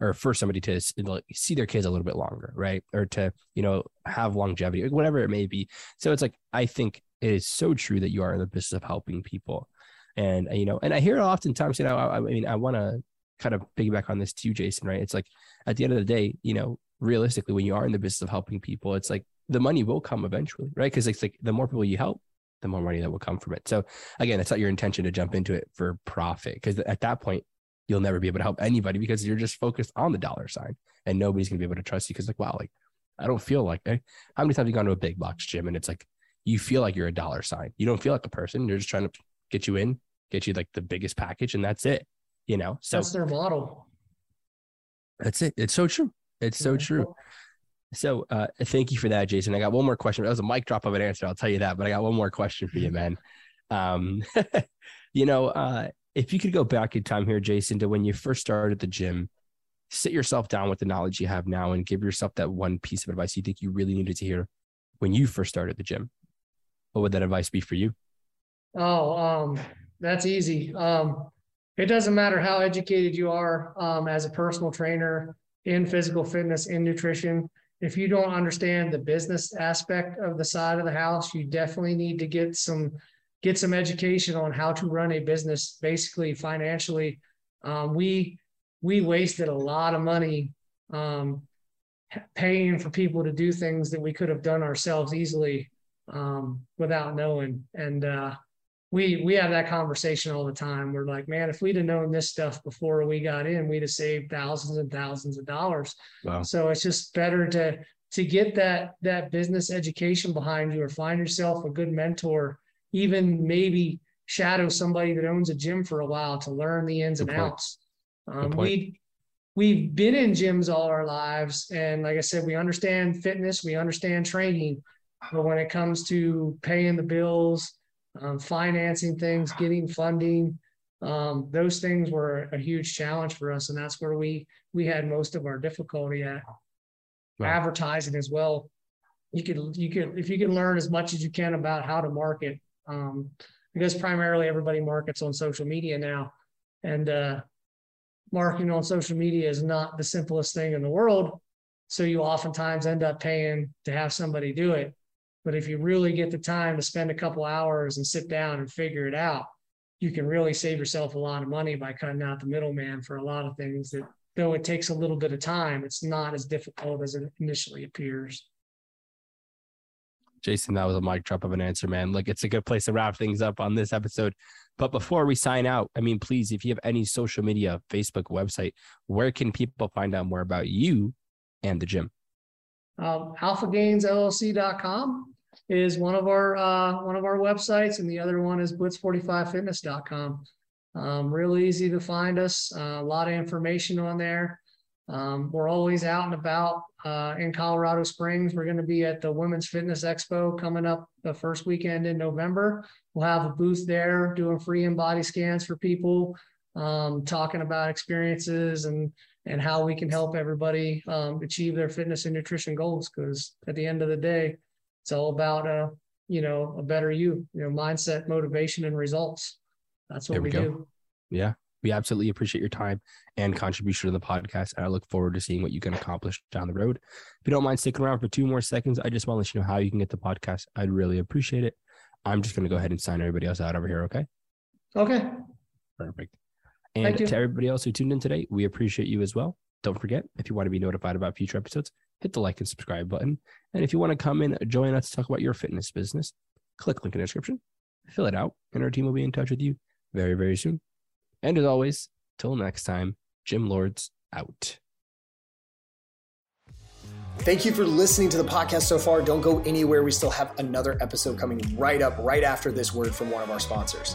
or for somebody to see their kids a little bit longer, right? Or to, you know, have longevity, whatever it may be. So it's like, I think it is so true that you are in the business of helping people. And, you know, and I hear it oftentimes, you know, I, I mean, I want to kind of piggyback on this too, Jason, right? It's like at the end of the day, you know, realistically, when you are in the business of helping people, it's like the money will come eventually, right? Because it's like the more people you help, the more money that will come from it. So again, it's not your intention to jump into it for profit because at that point, you'll never be able to help anybody because you're just focused on the dollar sign and nobody's gonna be able to trust you because like, wow, like I don't feel like eh? how many times have you gone to a big box gym and it's like you feel like you're a dollar sign. You don't feel like a person. You're just trying to get you in, get you like the biggest package, and that's it. You know, so that's their model. That's it. It's so true. It's so true. So uh, thank you for that, Jason. I got one more question. That was a mic drop of an answer. I'll tell you that, but I got one more question for you, man. Um, you know, uh, if you could go back in time here, Jason, to when you first started the gym, sit yourself down with the knowledge you have now and give yourself that one piece of advice you think you really needed to hear when you first started the gym. What would that advice be for you? Oh, um, that's easy. Um, it doesn't matter how educated you are um, as a personal trainer in physical fitness, in nutrition if you don't understand the business aspect of the side of the house, you definitely need to get some get some education on how to run a business, basically financially. Um, we we wasted a lot of money um, paying for people to do things that we could have done ourselves easily um, without knowing. And uh, we we have that conversation all the time. We're like, man, if we'd have known this stuff before we got in, we'd have saved thousands and thousands of dollars. Wow. So it's just better to to get that that business education behind you or find yourself a good mentor, even maybe shadow somebody that owns a gym for a while to learn the ins good and point. outs. Um, we we've been in gyms all our lives, and like I said, we understand fitness, we understand training, but when it comes to paying the bills um, financing things, getting funding. Um, those things were a huge challenge for us, and that's where we we had most of our difficulty at. Advertising as well. You could you could if you can learn as much as you can about how to market, um, because primarily everybody markets on social media now, and uh, marketing on social media is not the simplest thing in the world. So you oftentimes end up paying to have somebody do it. But if you really get the time to spend a couple hours and sit down and figure it out, you can really save yourself a lot of money by cutting out the middleman for a lot of things that though it takes a little bit of time, it's not as difficult as it initially appears. Jason, that was a mic drop of an answer, man. Look, it's a good place to wrap things up on this episode. But before we sign out, I mean, please, if you have any social media, Facebook, website, where can people find out more about you and the gym? Um, AlphaGainsLLC.com is one of our uh, one of our websites, and the other one is Blitz45Fitness.com. Um, real easy to find us. Uh, a lot of information on there. Um, we're always out and about uh, in Colorado Springs. We're going to be at the Women's Fitness Expo coming up the first weekend in November. We'll have a booth there doing free InBody scans for people, um, talking about experiences and and how we can help everybody um, achieve their fitness and nutrition goals. Because at the end of the day, it's all about uh, you know a better you, you know, mindset, motivation, and results. That's what there we, we do. Yeah, we absolutely appreciate your time and contribution to the podcast. And I look forward to seeing what you can accomplish down the road. If you don't mind sticking around for two more seconds, I just want to let you know how you can get the podcast. I'd really appreciate it. I'm just going to go ahead and sign everybody else out over here. Okay. Okay. Perfect. And to everybody else who tuned in today, we appreciate you as well. Don't forget, if you want to be notified about future episodes, hit the like and subscribe button. And if you want to come in, join us to talk about your fitness business, click link in the description, fill it out, and our team will be in touch with you very, very soon. And as always, till next time, Gym Lords out. Thank you for listening to the podcast so far. Don't go anywhere. We still have another episode coming right up right after this word from one of our sponsors.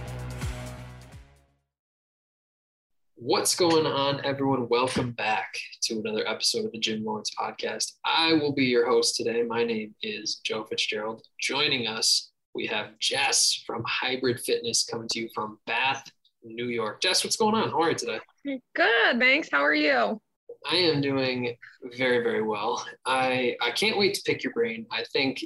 What's going on, everyone? Welcome back to another episode of the Gym Lords podcast. I will be your host today. My name is Joe Fitzgerald. Joining us, we have Jess from Hybrid Fitness coming to you from Bath, New York. Jess, what's going on? How are you today? Good, thanks. How are you? I am doing very, very well. I I can't wait to pick your brain. I think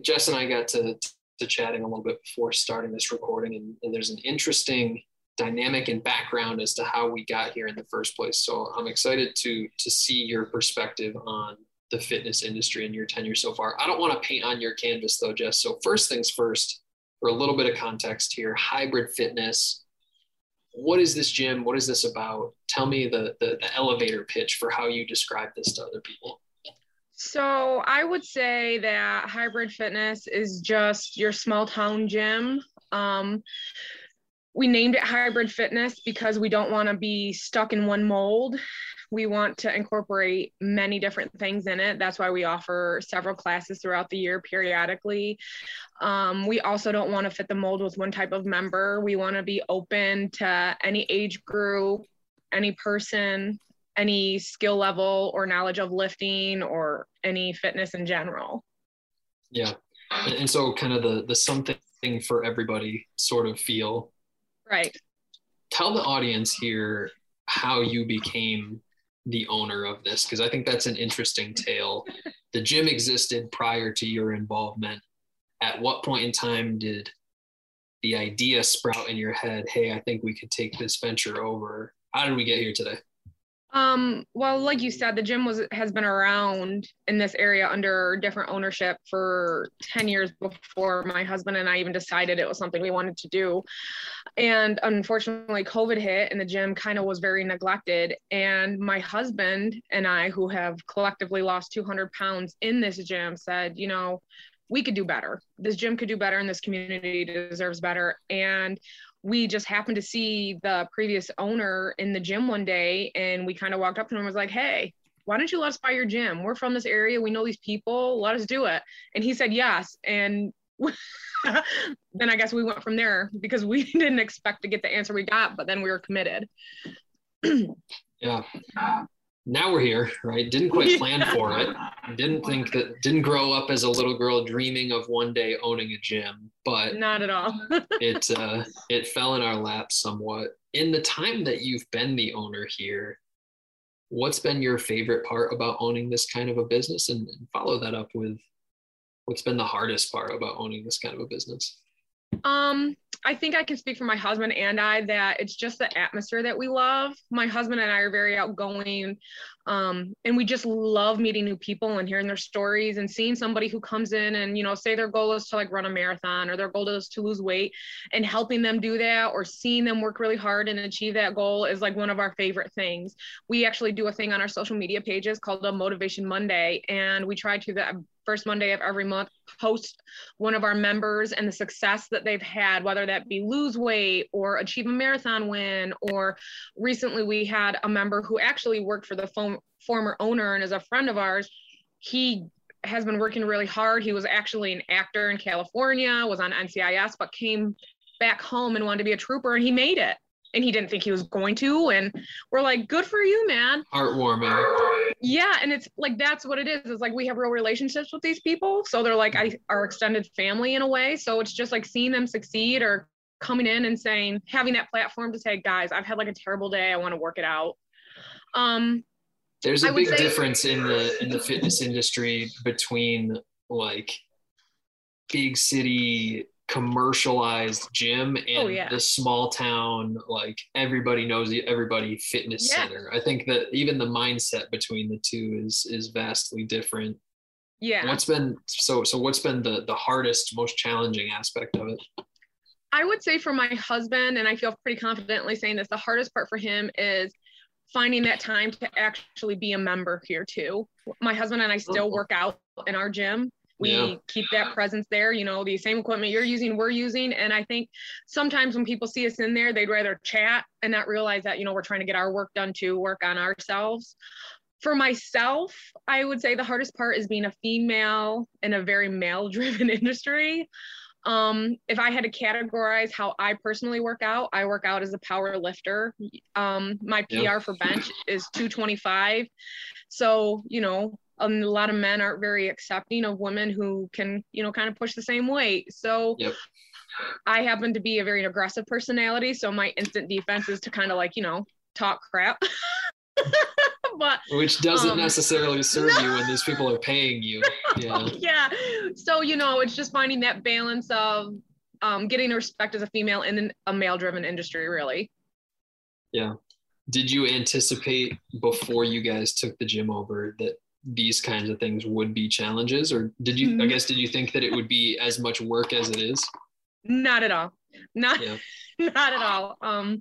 Jess and I got to to chatting a little bit before starting this recording, and, and there's an interesting dynamic and background as to how we got here in the first place. So I'm excited to to see your perspective on the fitness industry and your tenure so far. I don't want to paint on your canvas though, Jess. So first things first, for a little bit of context here, hybrid fitness. What is this gym? What is this about? Tell me the, the, the elevator pitch for how you describe this to other people. So I would say that hybrid fitness is just your small town gym. Um, we named it hybrid fitness because we don't want to be stuck in one mold. We want to incorporate many different things in it. That's why we offer several classes throughout the year periodically. Um, we also don't want to fit the mold with one type of member. We want to be open to any age group any person any skill level or knowledge of lifting or any fitness in general. Yeah. And so kind of the the something for everybody sort of feel Right. Tell the audience here how you became the owner of this because I think that's an interesting tale. the gym existed prior to your involvement. At what point in time did the idea sprout in your head? Hey, I think we could take this venture over. How did we get here today? Um, well, like you said, the gym was has been around in this area under different ownership for 10 years before my husband and I even decided it was something we wanted to do. And unfortunately, COVID hit and the gym kind of was very neglected. And my husband and I, who have collectively lost 200 pounds in this gym, said, you know, we could do better. This gym could do better and this community deserves better. And we just happened to see the previous owner in the gym one day and we kind of walked up to him and was like, Hey, why don't you let us buy your gym? We're from this area. We know these people. Let us do it. And he said yes. And then I guess we went from there because we didn't expect to get the answer we got, but then we were committed. yeah now we're here, right? Didn't quite plan for it. Didn't think that, didn't grow up as a little girl dreaming of one day owning a gym, but not at all. it, uh, it fell in our lap somewhat. In the time that you've been the owner here, what's been your favorite part about owning this kind of a business? And, and follow that up with what's been the hardest part about owning this kind of a business? Um, I think I can speak for my husband and I that it's just the atmosphere that we love. My husband and I are very outgoing. Um, and we just love meeting new people and hearing their stories and seeing somebody who comes in and, you know, say their goal is to like run a marathon or their goal is to lose weight and helping them do that or seeing them work really hard and achieve that goal is like one of our favorite things. We actually do a thing on our social media pages called a Motivation Monday. And we try to the first Monday of every month post one of our members and the success that they've had, whether that be lose weight or achieve a marathon win. Or recently we had a member who actually worked for the phone former owner and is a friend of ours, he has been working really hard. He was actually an actor in California, was on NCIS, but came back home and wanted to be a trooper and he made it. And he didn't think he was going to. And we're like, good for you, man. Heartwarming. Yeah. And it's like, that's what it is. It's like we have real relationships with these people. So they're like I, our extended family in a way. So it's just like seeing them succeed or coming in and saying, having that platform to say, guys, I've had like a terrible day. I want to work it out. Um, There's a I big say- difference in the in the fitness industry between like big city commercialized gym and Oh, yeah. the small town like everybody knows everybody fitness Yeah. center. I think that even the mindset between the two is is vastly different. yeah. What's been so so what's been the the hardest most challenging aspect of it? I would say for my husband, and I feel pretty confidently saying this, the hardest part for him is finding that time to actually be a member here too. My husband and I still oh. work out in our gym. We Yeah. keep that presence there, you know, the same equipment you're using, we're using. And I think sometimes when people see us in there, they'd rather chat and not realize that, you know, we're trying to get our work done too, work on ourselves. For myself, I would say the hardest part is being a female in a very male driven industry. Um, if I had to categorize how I personally work out, I work out as a power lifter. Um, my PR Yeah. for bench is 225. So, you know, um, a lot of men aren't very accepting of women who can, you know, kind of push the same weight. So Yep. I happen to be a very aggressive personality. So my instant defense is to kind of like, you know, talk crap. but Which doesn't Um, necessarily serve you when these people are paying you. Yeah. yeah. So, you know, it's just finding that balance of um, getting respect as a female in a male driven industry, really. Yeah. Did you anticipate before you guys took the gym over that these kinds of things would be challenges or did you I Mhm. guess did you think that it would be as much work as it is? Not at all. Not, Yeah. not at all. Um,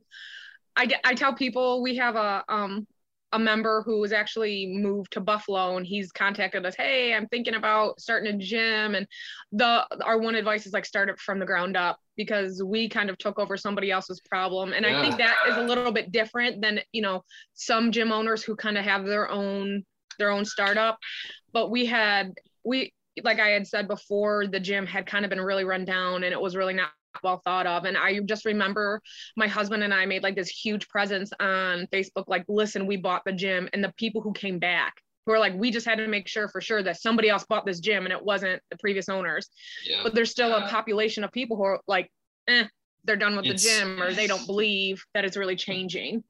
I, I tell people we have a, um, a member who was actually moved to Buffalo and he's contacted us. Hey, I'm thinking about starting a gym. And the, our one advice is like start it from the ground up because we kind of took over somebody else's problem. And I think that is a little bit different than, you know, some gym owners who kind of have their own, their own startup. But we had, we, like I had said before, the gym had kind of been really run down and it was really not well thought of. And I just remember my husband and I made like this huge presence on Facebook, like, listen, we bought the gym. And the people who came back who are like, we just had to make sure for sure that somebody else bought this gym and it wasn't the previous owners. Yeah. But there's still a population of people who are like, eh, they're done with It's- the gym or they don't believe that it's really changing.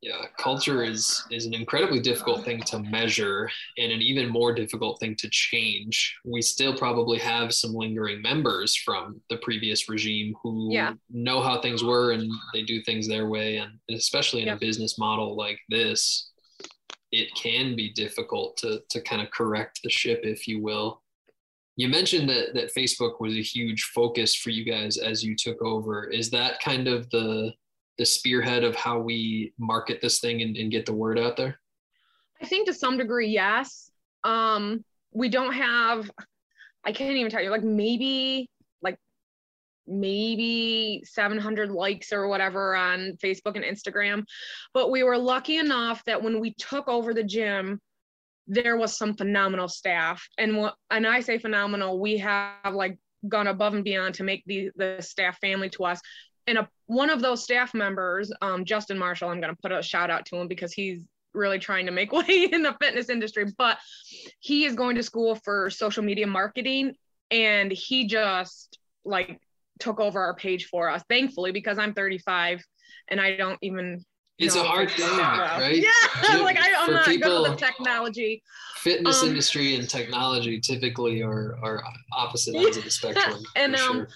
Yeah, culture is is an incredibly difficult thing to measure and an even more difficult thing to change. We still probably have some lingering members from the previous regime who Yeah. know how things were and they do things their way and especially in Yeah. a business model like this, it can be difficult to to kind of correct the ship if you will. You mentioned that that Facebook was a huge focus for you guys as you took over. Is that kind of the the spearhead of how we market this thing and, and get the word out there? I think to some degree, yes. Um, we don't have, I can't even tell you, like maybe, like maybe 700 likes or whatever on Facebook and Instagram. But we were lucky enough that when we took over the gym, there was some phenomenal staff. And what, and I say phenomenal, we have like gone above and beyond to make the, the staff family to us. And a, one of those staff members, um, Justin Marshall, I'm going to put a shout out to him because he's really trying to make way in the fitness industry, but he is going to school for social media marketing and he just like took over our page for us, thankfully, because I'm 35 and I don't even. It's a hard like thing, that well. right? Yeah, To- like I, I'm for not good people- with the technology. Fitness Um, industry and technology typically are, are opposite ends of the spectrum. And, um, sure.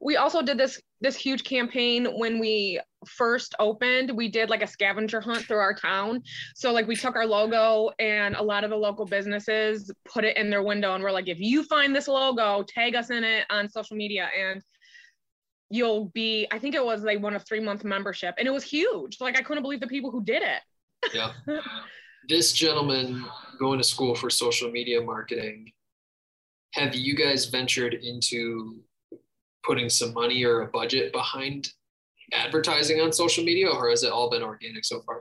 we also did this this huge campaign when we first opened we did like a scavenger hunt through our town. So like we took our logo and a lot of the local businesses put it in their window and we're like if you find this logo tag us in it on social media and you'll be i think it was like one of three month membership. And it was huge. Like i couldn't believe the people who did it. Yeah. this gentleman going to school for social media marketing, have you guys ventured into putting some money or a budget behind advertising on social media or has it all been organic so far?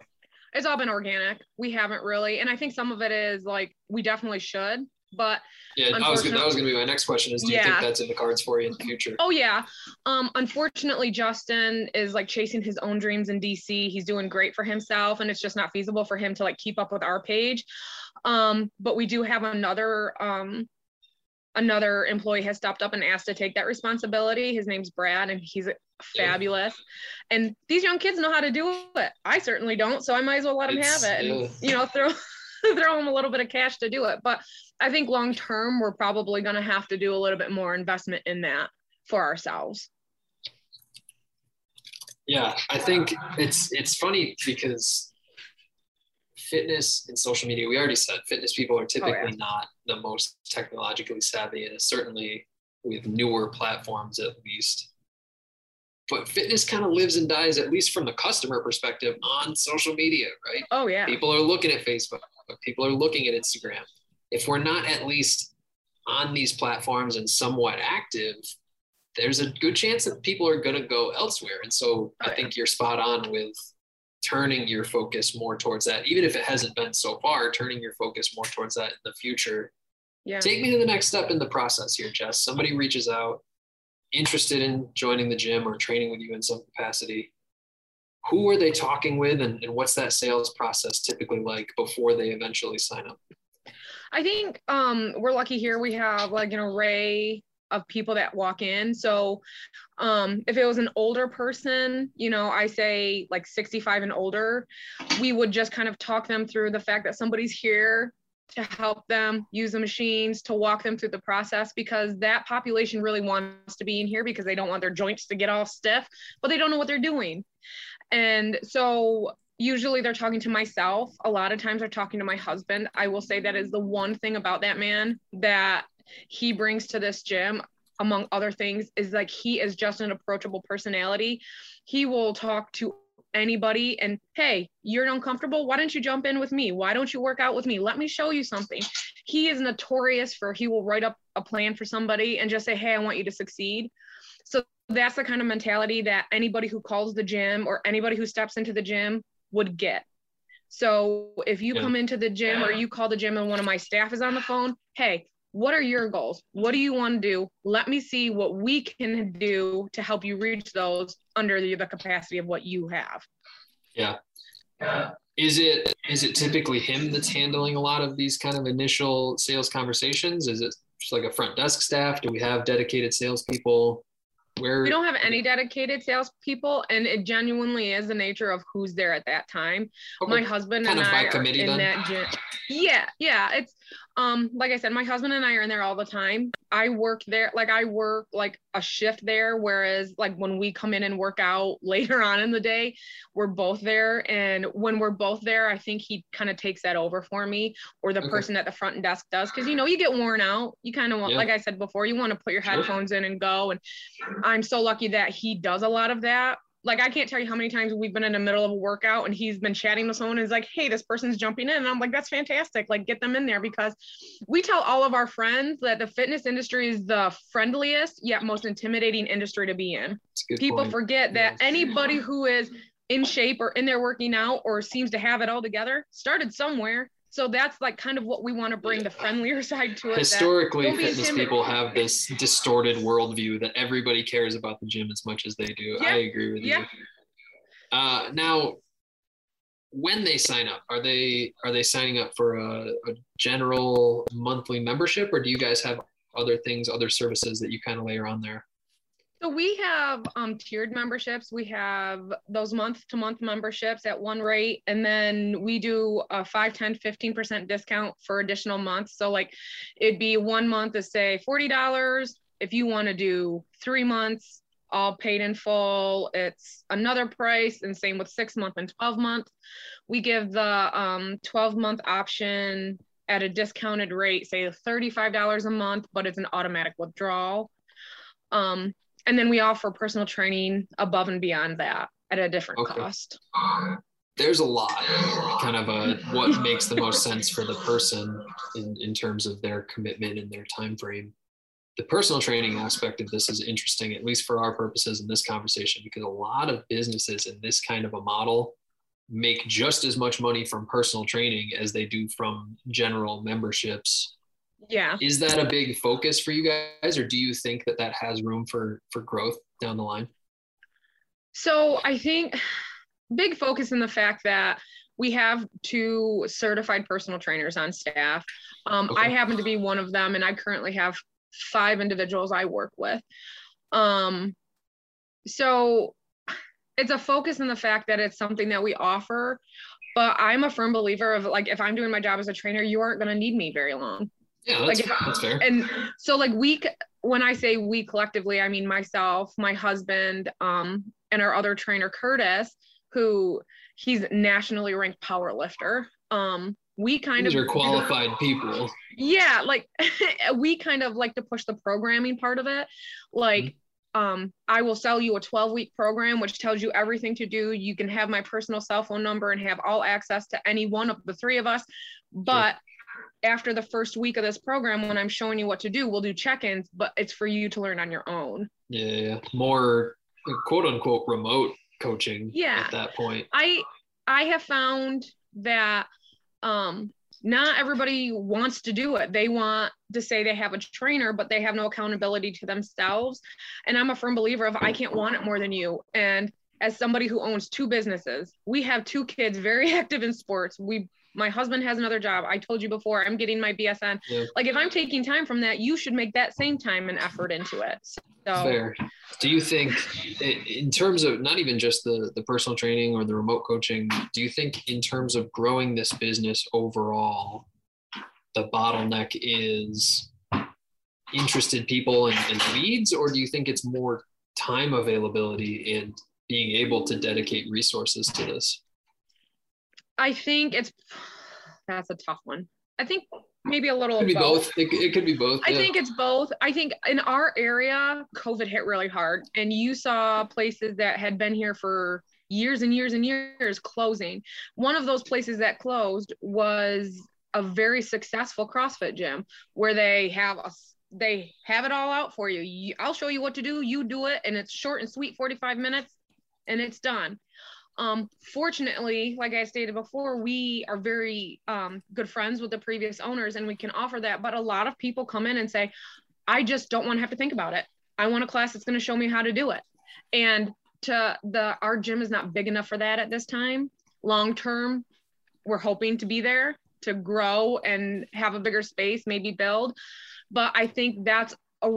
it's all been organic we haven't really and i think some of it is like we definitely should but Yeah, I was that was going to be my next question is do you think that's in the cards for you in the future? Oh yeah. Um unfortunately Justin is like chasing his own dreams in DC. He's doing great for himself and it's just not feasible for him to like keep up with our page. Um but we do have another um another employee has stepped up and asked to take that responsibility. His name's Brad and he's fabulous. And these young kids know how to do it. I certainly don't, so I might as well let them It's- have it. And, yeah. you know, throw throw them a little bit of cash to do it. But I think long term, we're probably going to have to do a little bit more investment in that for ourselves. Yeah, I think it's it's funny because fitness and social media, we already said fitness people are oh, typically not the most technologically savvy, and certainly with newer platforms at least. But fitness kind of lives and dies, at least from the customer perspective, on social media, right? Oh yeah. People are looking at Facebook, people are looking at Instagram. If we're not at least on these platforms and somewhat active, there's a good chance that people are going to go elsewhere. And so oh, I Oh, yeah. think you're spot on with turning your focus more towards that, even if it hasn't been so far, turning your focus more towards that in the future. Yeah. Take me to the next step in the process here, Jess. Somebody reaches out, interested in joining the gym or training with you in some capacity. Who are they talking with, and, and what's that sales process typically like before they eventually sign up? I think um, we're lucky here. We have like an array of people that walk in. So um, if it was an older person, you know, I say like 65 and older, we would just kind of talk them through the fact that somebody's here to help them use the machines, to walk them through the process, because that population really wants to be in here because they don't want their joints to get all stiff, but they don't know what they're doing. And so usually they're talking to myself. A lot of times they're talking to my husband. I will say that is the one thing about that man that he brings to this gym among other things is like he is just an approachable personality. He will talk to anybody and hey, you're uncomfortable. Why don't you jump in with me? Why don't you work out with me? Let me show you something. He is notorious for he will write up a plan for somebody and just say, "Hey, I want you to succeed." So that's the kind of mentality that anybody who calls the gym or anybody who steps into the gym would get. So if you Yeah. come into the gym or you call the gym and one of my staff is on the phone, hey, what are your goals? What do you want to do? Let me see what we can do to help you reach those under the, the capacity of what you have. Yeah. Uh, is it is it typically him that's handling a lot of these kind of initial sales conversations? Is it just like a front desk staff? Do we have dedicated salespeople? Where We don't have any dedicated salespeople, and it genuinely is the nature of who's there at that time. Okay. my husband Kind and I are in then? that gym. Yeah, yeah. It's um like I said, my husband and I are in there all the time. I work there, like I work like a shift there, whereas like when we come in and work out later on in the day, we're both there. And when we're both there, I think he kind of takes that over for me, or the Okay. person at the front desk does, because you know you get worn out. You kind of want, Yeah. like I said before, you want to put your Sure. headphones in and go. And I'm so lucky that he does a lot of that. Like I can't tell you how many times we've been in the middle of a workout and he's been chatting with someone and is like, hey, this person's jumping in. And I'm like, that's fantastic. Like get them in there because we tell all of our friends that the fitness industry is the friendliest yet most intimidating industry to be in. It's a good People point. forget that Yes. anybody who is in shape or in there working out or seems to have it all together started somewhere. So that's like kind of what we want to bring the friendlier side to it. Historically, fitness people have this distorted worldview that everybody cares about the gym as much as they do. Yeah. I agree with Yeah. you. Uh, now, when they sign up, are they are they signing up for a, a general monthly membership, or do you guys have other things, other services that you kind of layer on there? So we have um, tiered memberships. We have those month to month memberships at one rate. And then we do a 5, 10, 15% discount for additional months. So like it'd be one month is say $40. If you want to do three months, all paid in full, it's another price. And same with six month and 12 month. We give the um, 12 month option at a discounted rate, say $35 a month, but it's an automatic withdrawal. Um, and then we offer personal training above and beyond that at a different Okay. cost. There's a lot, kind of a what makes the most sense for the person in, in terms of their commitment and their time frame. The personal training aspect of this is interesting, at least for our purposes in this conversation, because a lot of businesses in this kind of a model make just as much money from personal training as they do from general memberships. Yeah. Is that a big focus for you guys, or do you think that that has room for for growth down the line? So I think big focus in the fact that we have two certified personal trainers on staff. Um, I happen to be one of them, and I currently have five individuals I work with. Um, so it's a focus in the fact that it's something that we offer but i'm a firm believer of like if i'm doing my job as a trainer you aren't going to need me very long Yeah, that's, Like, that's fair. and so like we when i say we collectively i mean myself my husband um and our other trainer curtis who he's nationally ranked power lifter. Um we kind These of are qualified people. yeah like we kind of like to push the programming part of it. Like um i will sell you a 12 week program which tells you everything to do. You can have my personal cell phone number and have all access to any one of the three of us. But after the first week of this program when i'm showing you what to do we'll do check-ins but it's for you to learn on your own Yeah, more quote unquote remote coaching. Yeah. At that point. I I have found that um not everybody wants to do it. They want to say they have a trainer, but they have no accountability to themselves. And I'm a firm believer of I can't want it more than you. And as somebody who owns two businesses, we have two kids very active in sports. We my husband has another job. I told you before, I'm getting my BSN. Yeah. Like if I'm taking time from that, you should make that same time and effort into it. So Fair. Do you think, in terms of not even just the the personal training or the remote coaching, do you think in terms of growing this business overall, the bottleneck is interested people and, and leads, or do you think it's more time availability and being able to dedicate resources to this? I think it's that's a tough one. I think maybe a little It Could be both. both. It, it could be both. I yeah. think it's both. I think in our area, COVID hit really hard, and you saw places that had been here for years and years and years closing. One of those places that closed was a very successful CrossFit gym where they have a they have it all out for you. you. I'll show you what to do. You do it, and it's short and sweet, 45 minutes, and it's done. Um, fortunately, like I stated before, we are very um, good friends with the previous owners and we can offer that. But a lot of people come in and say, I just don't want to have to think about it. I want a class that's going to show me how to do it. And to the our gym is not big enough for that at this time. Long term, we're hoping to be there to grow and have a bigger space, maybe build. But I think that's a,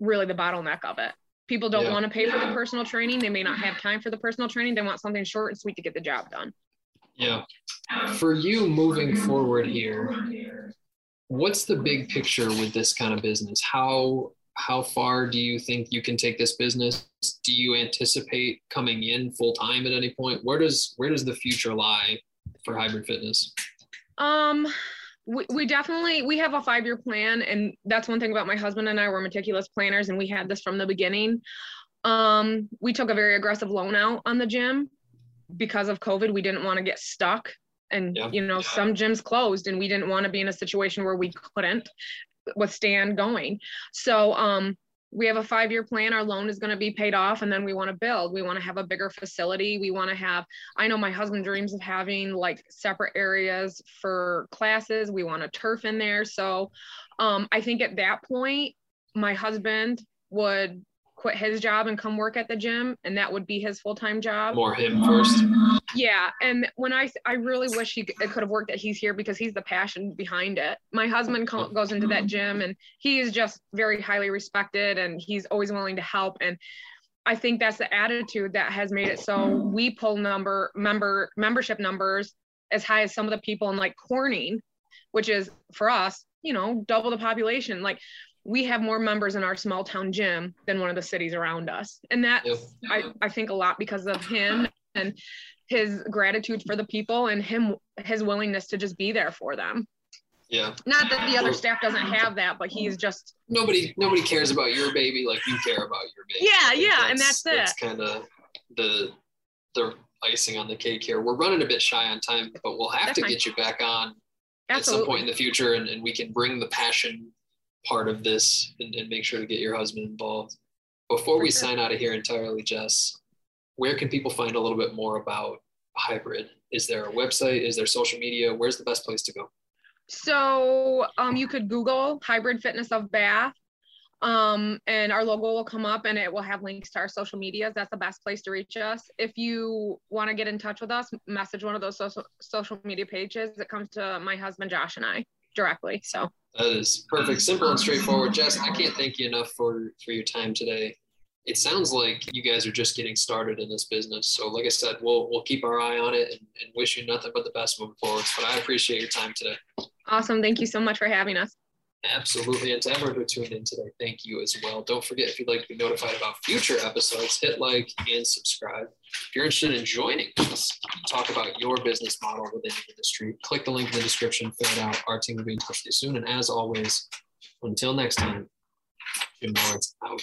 really the bottleneck of it. People don't Yeah. want to pay for the personal training. They may not have time for the personal training. They want something short and sweet to get the job done. Yeah. For you moving forward here, what's the big picture with this kind of business? How how far do you think you can take this business? Do you anticipate coming in full time at any point? Where does where does the future lie for hybrid fitness? Um, we, we definitely we have a five year plan, and that's one thing about my husband and I. We're meticulous planners, and we had this from the beginning. Um, we took a very aggressive loan out on the gym because of COVID. We didn't want to get stuck, and Yeah. you know some gyms closed, and we didn't want to be in a situation where we couldn't withstand going. So um, we have a five year plan. Our loan is going to be paid off, and then we want to build. We want to have a bigger facility. We want to have I know my husband dreams of having like separate areas for classes. We want a turf in there. So um, I think at that point, my husband would quit his job and come work at the gym, and that would be his full time job. More him first. Yeah, and when I I really wish he could have worked that he's here because he's the passion behind it. My husband goes into that gym and he is just very highly respected and he's always willing to help and I think that's the attitude that has made it so we pull number member membership numbers as high as some of the people in like Corning, which is for us, you know, double the population. Like we have more members in our small town gym than one of the cities around us. And that Yep. I, I think a lot because of him and his gratitude for the people and him his willingness to just be there for them. Yeah. Not that the other staff doesn't have that, but he's just Nobody nobody cares about your baby like you care about your baby. Yeah, yeah, and that's it. That's kind of the the icing on the cake here. We're running a bit shy on time, but we'll have That's to fine. get you back on at some point in the future and, and we can bring the passion part of this and, and make sure to get your husband involved. Before we sign out of here entirely, Jess, where can people find a little bit more about hybrid? Is there a website? Is there social media? Where's the best place to go? So um, you could Google hybrid fitness of Bath, um, and our logo will come up, and it will have links to our social medias. That's the best place to reach us. If you want to get in touch with us, message one of those social social media pages. It comes to my husband Josh and I directly. So That is perfect, simple and straightforward. Jess, I can't thank you enough for for your time today. it sounds like you guys are just getting started in this business. So, like I said, we'll we'll keep our eye on it and, and wish you nothing but the best moving forward. But I appreciate your time today. Awesome. Thank you so much for having us. Absolutely. And to everyone who tuned in today, thank you as well. Don't forget, if you'd like to be notified about future episodes, hit like and subscribe. If you're interested in joining us, talk about your business model within the industry, click the link in the description, fill it out. Our team will be in touch with you soon. And as always, until next time, Gym Lords out.